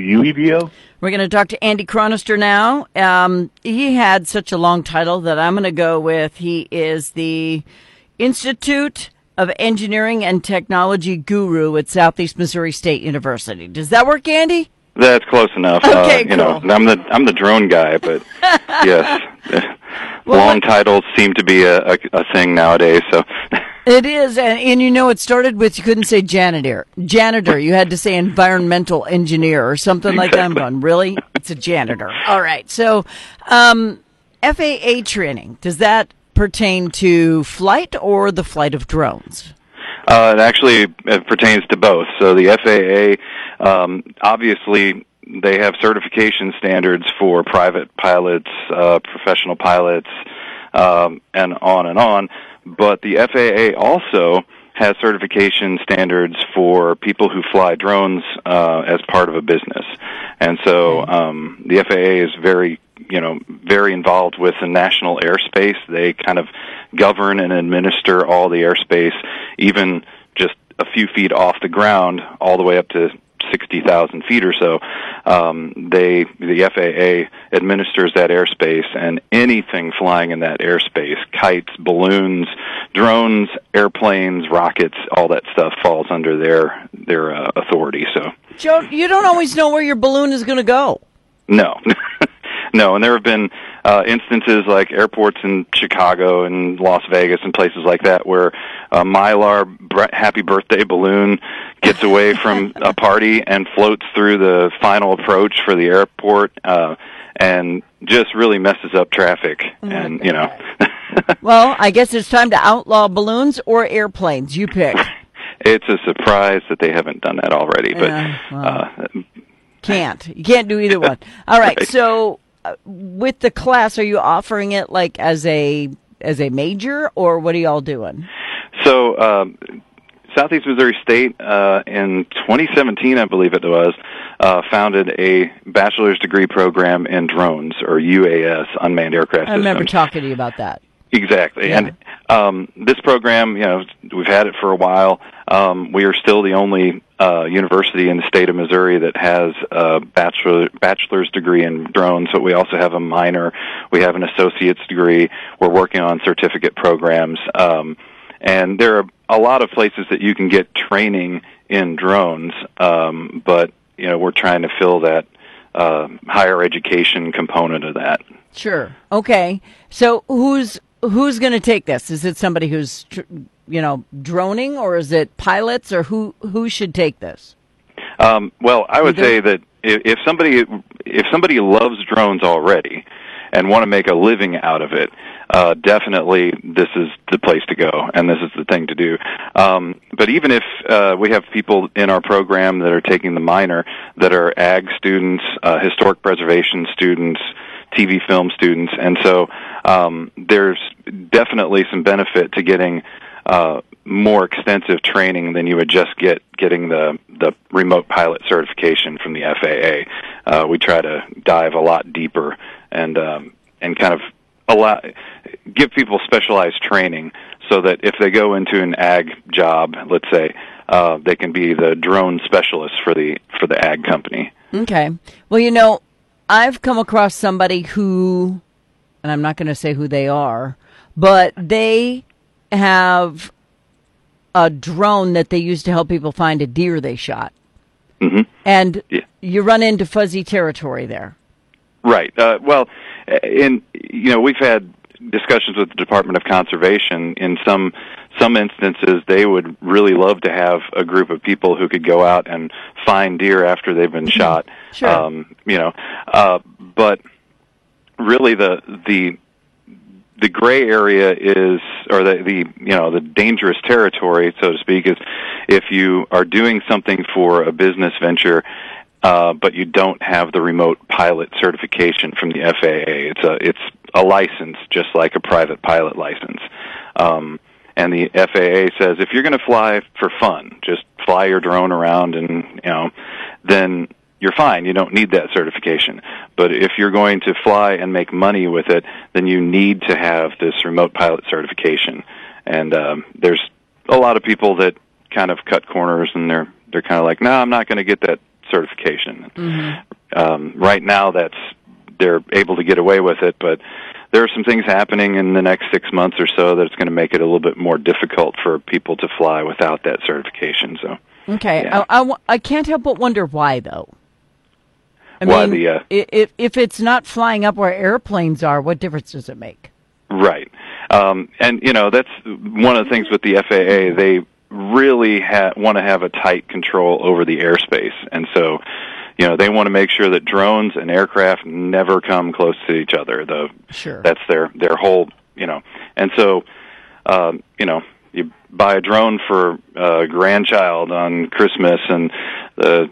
WUEVO. We're going to talk to Andy Chronister now. Um, he had such a long title that I'm going to go with. He is the Institute of Engineering and Technology Guru at Southeast Missouri State University. Does that work, Andy? That's close enough. Okay, uh, you cool. know, I'm the I'm the drone guy, but yes, long titles seem to be a, a, a thing nowadays. So It is, and, and you know, it started with you couldn't say janitor. Janitor, you had to say environmental engineer or something like that. I'm going, really? It's a janitor. All right. So, um, FAA training does that pertain to flight or the flight of drones? Uh, it actually it pertains to both. So the FAA, um, obviously, they have certification standards for private pilots, uh, professional pilots, um, and on and on. But the FAA also has certification standards for people who fly drones uh, as part of a business, and so um, the FAA is very you know very involved with the national airspace. They kind of govern and administer all the airspace, even just a few feet off the ground, all the way up to sixty thousand feet or so. Um, they the FAA administers that airspace, and anything flying in that airspace, kites, balloons, drones, airplanes, rockets, all that stuff falls under their their uh, authority. So. Joe, you don't always know where your balloon is going to go. No, no, and there have been uh, instances like airports in Chicago and Las Vegas and places like that where a mylar br- happy birthday balloon gets away from a party and floats through the final approach for the airport uh, and just really messes up traffic. and you know, Well, I guess it's time to outlaw balloons or airplanes. You pick. it's a surprise that they haven't done that already. But Yeah, well. uh, Can't. You can't do either one. All right. Right. So, uh, with the class, are you offering it like as a as a major, or what are y'all doing? So, um, Southeast Missouri State uh, in 2017, I believe it was, uh, founded a bachelor's degree program in drones, or UAS, unmanned aircraft I remember systems. talking to you about that. Exactly. Yeah. And um, this program, you know, we've had it for a while. Um, we are still the only uh, university in the state of Missouri that has a bachelor, bachelor's degree in drones, but we also have a minor. We have an associate's degree. We're working on certificate programs. Um, and there are a lot of places that you can get training in drones, um, but, you know, we're trying to fill that uh, higher education component of that. Sure. Okay. So, who's who's going to take this? Is it somebody who's tr- you know droning, or is it pilots, or who who should take this? Um, well, I would say that if, if somebody if somebody loves drones already and want to make a living out of it, uh, definitely this is the place to go, and this is the thing to do. Um, but even if uh, we have people in our program that are taking the minor that are ag students, uh, historic preservation students, TV film students, and so um, there's definitely some benefit to getting uh, more extensive training than you would just get getting the the remote pilot certification from the FAA. Uh, we try to dive a lot deeper and um, and kind of allow give people specialized training so that if they go into an ag job, let's say, uh, they can be the drone specialist for the for the ag company. Okay. Well, you know, I've come across somebody who, and I'm not going to say who they are, but they have a drone that they use to help people find a deer they shot. hmm And Yeah. you run into fuzzy territory there. Right. Uh, well, in you know we've had discussions with the Department of Conservation. In some some instances, they would really love to have a group of people who could go out and find deer after they've been shot. Sure. Um, you know, uh, but really the the the gray area is, or the, the you know the dangerous territory, so to speak, is if you are doing something for a business venture, uh, but you don't have the remote pilot certification from the FAA. It's a it's a license, just like a private pilot license. Um, and the FAA says if you're going to fly for fun, just fly your drone around, and you know, then you're fine. You don't need that certification. But if you're going to fly and make money with it, then you need to have this remote pilot certification. And um, there's a lot of people that kind of cut corners, and they're they're kind of like, no, I'm not going to get that certification. Mm-hmm. Um, right now, that's they're able to get away with it, but there are some things happening in the next six months or so that's going to make it a little bit more difficult for people to fly without that certification. So, okay, yeah. I, I, I can't help but wonder why though. I why mean, the uh, if if it's not flying up where airplanes are, what difference does it make? Right, um, and you know that's one of the things with the FAA. They really ha- want to have a tight control over the airspace, and so you know they want to make sure that drones and aircraft never come close to each other. The sure that's their their whole you know, and so um, you know you buy a drone for a grandchild on Christmas, and the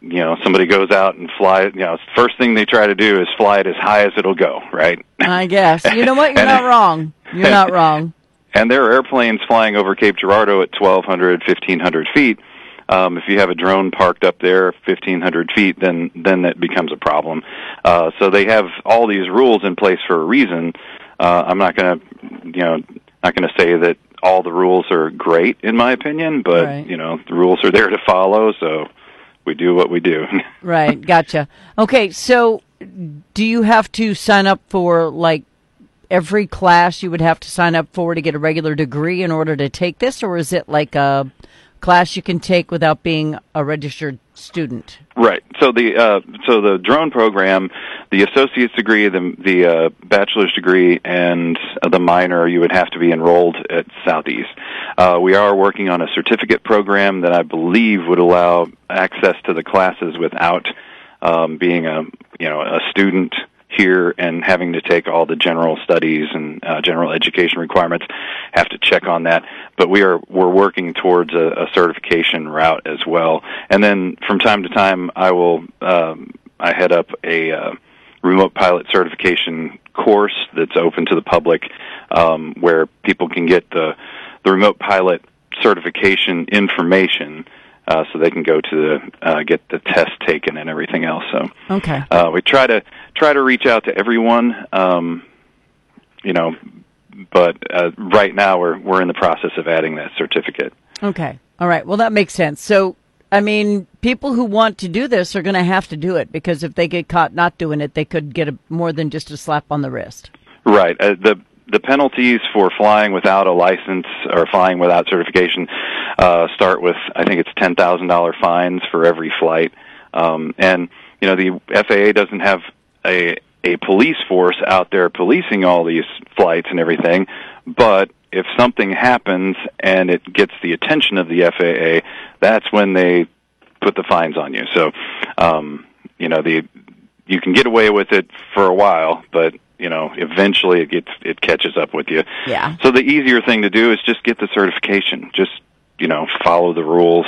you know somebody goes out and fly. You know, first thing they try to do is fly it as high as it'll go. Right? I guess you know what you're not wrong. You're not wrong. And there are airplanes flying over Cape Girardeau at 1,200, 1,500 feet um, if you have a drone parked up there 1,500 feet, then then that becomes a problem. Uh, so they have all these rules in place for a reason. Uh, I'm not going to, you know, not going to say that all the rules are great in my opinion, but right. you know the rules are there to follow. So we do what we do. right. Gotcha. Okay. So do you have to sign up for like every class you would have to sign up for to get a regular degree in order to take this, or is it like a class you can take without being a registered student. Right. So the uh, so the drone program, the associate's degree, the the uh, bachelor's degree, and the minor, you would have to be enrolled at Southeast. Uh, we are working on a certificate program that I believe would allow access to the classes without um, being a you know a student here and having to take all the general studies and uh, general education requirements have to check on that. But we are we're working towards a, a certification route as well. And then from time to time i will um, i head up a uh, remote pilot certification course that's open to the public um, where people can get the the remote pilot certification information uh, so they can go to the uh, get the test taken and everything else. So okay, uh, we try to try to reach out to everyone. Um, you know, but uh, right now we're we're in the process of adding that certificate. Okay, all right. Well, that makes sense. So. I mean, people who want to do this are going to have to do it because if they get caught not doing it, they could get a, more than just a slap on the wrist. Right. Uh, the the penalties for flying without a license or flying without certification uh, start with I think it's ten thousand dollar fines for every flight, um, and you know the FAA doesn't have a a police force out there policing all these flights and everything, but if something happens and it gets the attention of the FAA, that's when they put the fines on you. So, um, you know, the you can get away with it for a while, but you know, eventually it gets it catches up with you. Yeah. So the easier thing to do is just get the certification. Just you know, follow the rules,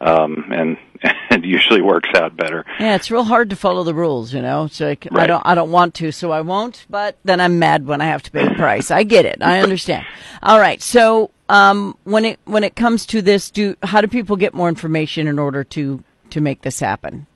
um, and it usually works out better. Yeah, it's real hard to follow the rules. You know, it's like right. I don't I don't want to, so I won't. But then I'm mad when I have to pay the price. I get it. I understand. All right. So um, when it when it comes to this, do how do people get more information in order to to make this happen?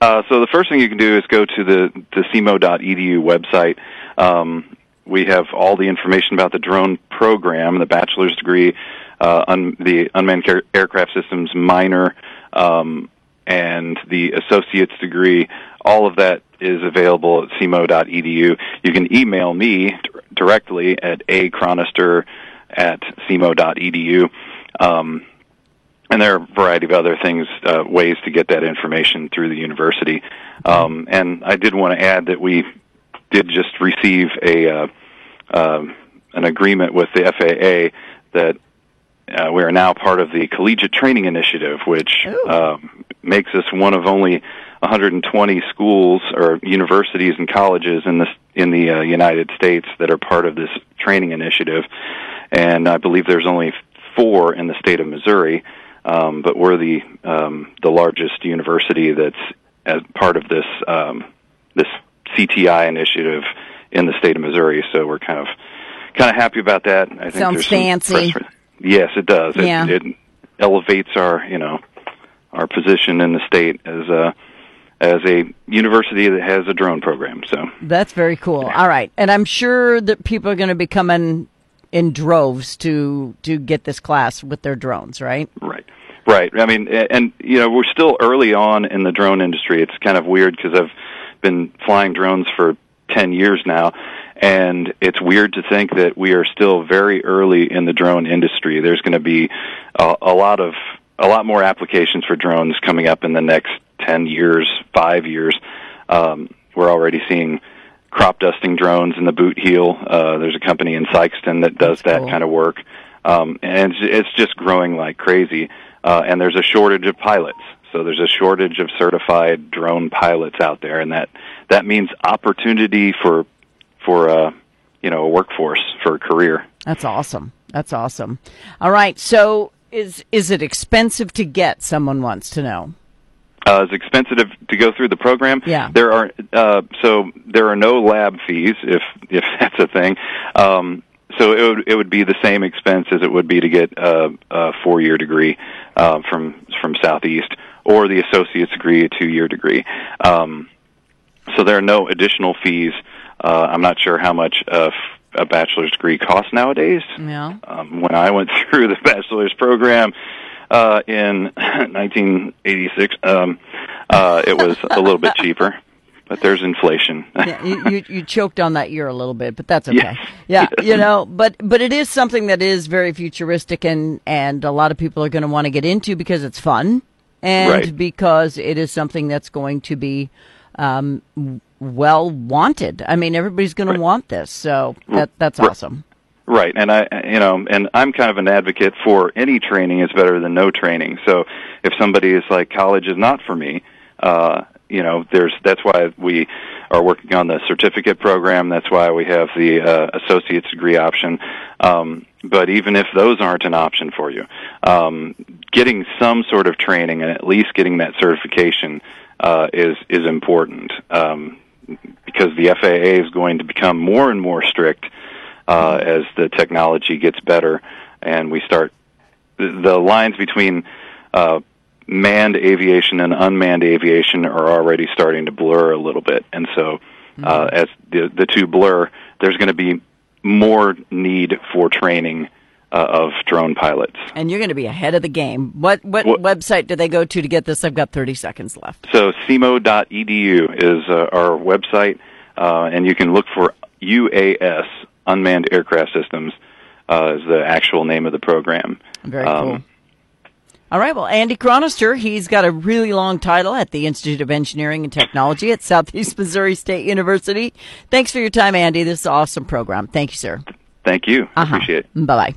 Uh, so the first thing you can do is go to the the semo.edu website. Um, we have all the information about the drone program, the bachelor's degree, uh, un, the unmanned aircraft systems minor, um, and the associate's degree. All of that is available at semo.edu. You can email me directly at a chronister at semo.edu. Um, and there are a variety of other things, uh, ways to get that information through the university. Um, and I did want to add that we did just receive a uh, uh, an agreement with the FAA that uh, we are now part of the Collegiate Training Initiative, which uh, makes us one of only 120 schools or universities and colleges in the in the uh, United States that are part of this training initiative. And I believe there's only four in the state of Missouri, um, but we're the um, the largest university that's as part of this um, this CTI initiative in the state of Missouri. So we're kind of kind of happy about that. I think Sounds fancy. press- Yes, it does. Yeah. It, it elevates our you know our position in the state as a as a university that has a drone program. So That's very cool. All right, and I'm sure that people are going to be coming in droves to to get this class with their drones, right? right, Right. I mean, and you know, we're still early on in the drone industry. It's kind of weird because I've been flying drones for 10 years now, and it's weird to think that we are still very early in the drone industry. There's going to be a, a lot of a lot more applications for drones coming up in the next 10 years, 5 years. Um, we're already seeing crop dusting drones in the boot heel. Uh, there's a company in Sikeston that does That's that cool. kind of work. Um, and it's, it's just growing like crazy. Uh, and there's a shortage of pilots. So there's a shortage of certified drone pilots out there, and that that means opportunity for for uh, you know a workforce for a career. That's awesome. That's awesome. All right. So is is it expensive to get? Someone wants to know. Uh, it's expensive to go through the program. Yeah. There are uh, so there are no lab fees if if that's a thing. Um, so it would it would be the same expense as it would be to get a, a four year degree uh, from from Southeast or the associate's degree, a two year degree. Um, so there are no additional fees. Uh, I'm not sure how much a bachelor's degree costs nowadays. Yeah. Um, when I went through the bachelor's program uh, in 1986, um, uh, it was a little bit cheaper, but there's inflation. yeah, you, you you choked on that year a little bit, but that's okay. Yes. Yeah, Yes. you know, but but it is something that is very futuristic, and and a lot of people are going to want to get into because it's fun, and Right. because it is something that's going to be um, well wanted. I mean, everybody's going to want this, so that that's Right. awesome. Right, and I, you know, and I'm kind of an advocate for any training is better than no training. So if somebody is like college is not for me, uh, you know, there's that's why we are working on the certificate program. That's why we have the uh, associate's degree option. Um, but even if those aren't an option for you, um, getting some sort of training and at least getting that certification uh, is is important um, because the FAA is going to become more and more strict uh, as the technology gets better and we start the, the lines between uh, manned aviation and unmanned aviation are already starting to blur a little bit. And so uh, as the the two blur there's going to be more need for training uh, of drone pilots And you're going to be ahead of the game. What what What- website do they go to to get this? I've got 30 seconds left. So SEMO.edu is uh, our website, uh, and you can look for UAS, Unmanned Aircraft Systems, uh, is the actual name of the program. Very Um, cool. All right. Well, Andy Chronister, he's got a really long title at the Institute of Engineering and Technology at Southeast Missouri State University. Thanks for your time, Andy. This is an awesome program. Thank you, sir. Thank you. Uh-huh. Appreciate it. Bye bye.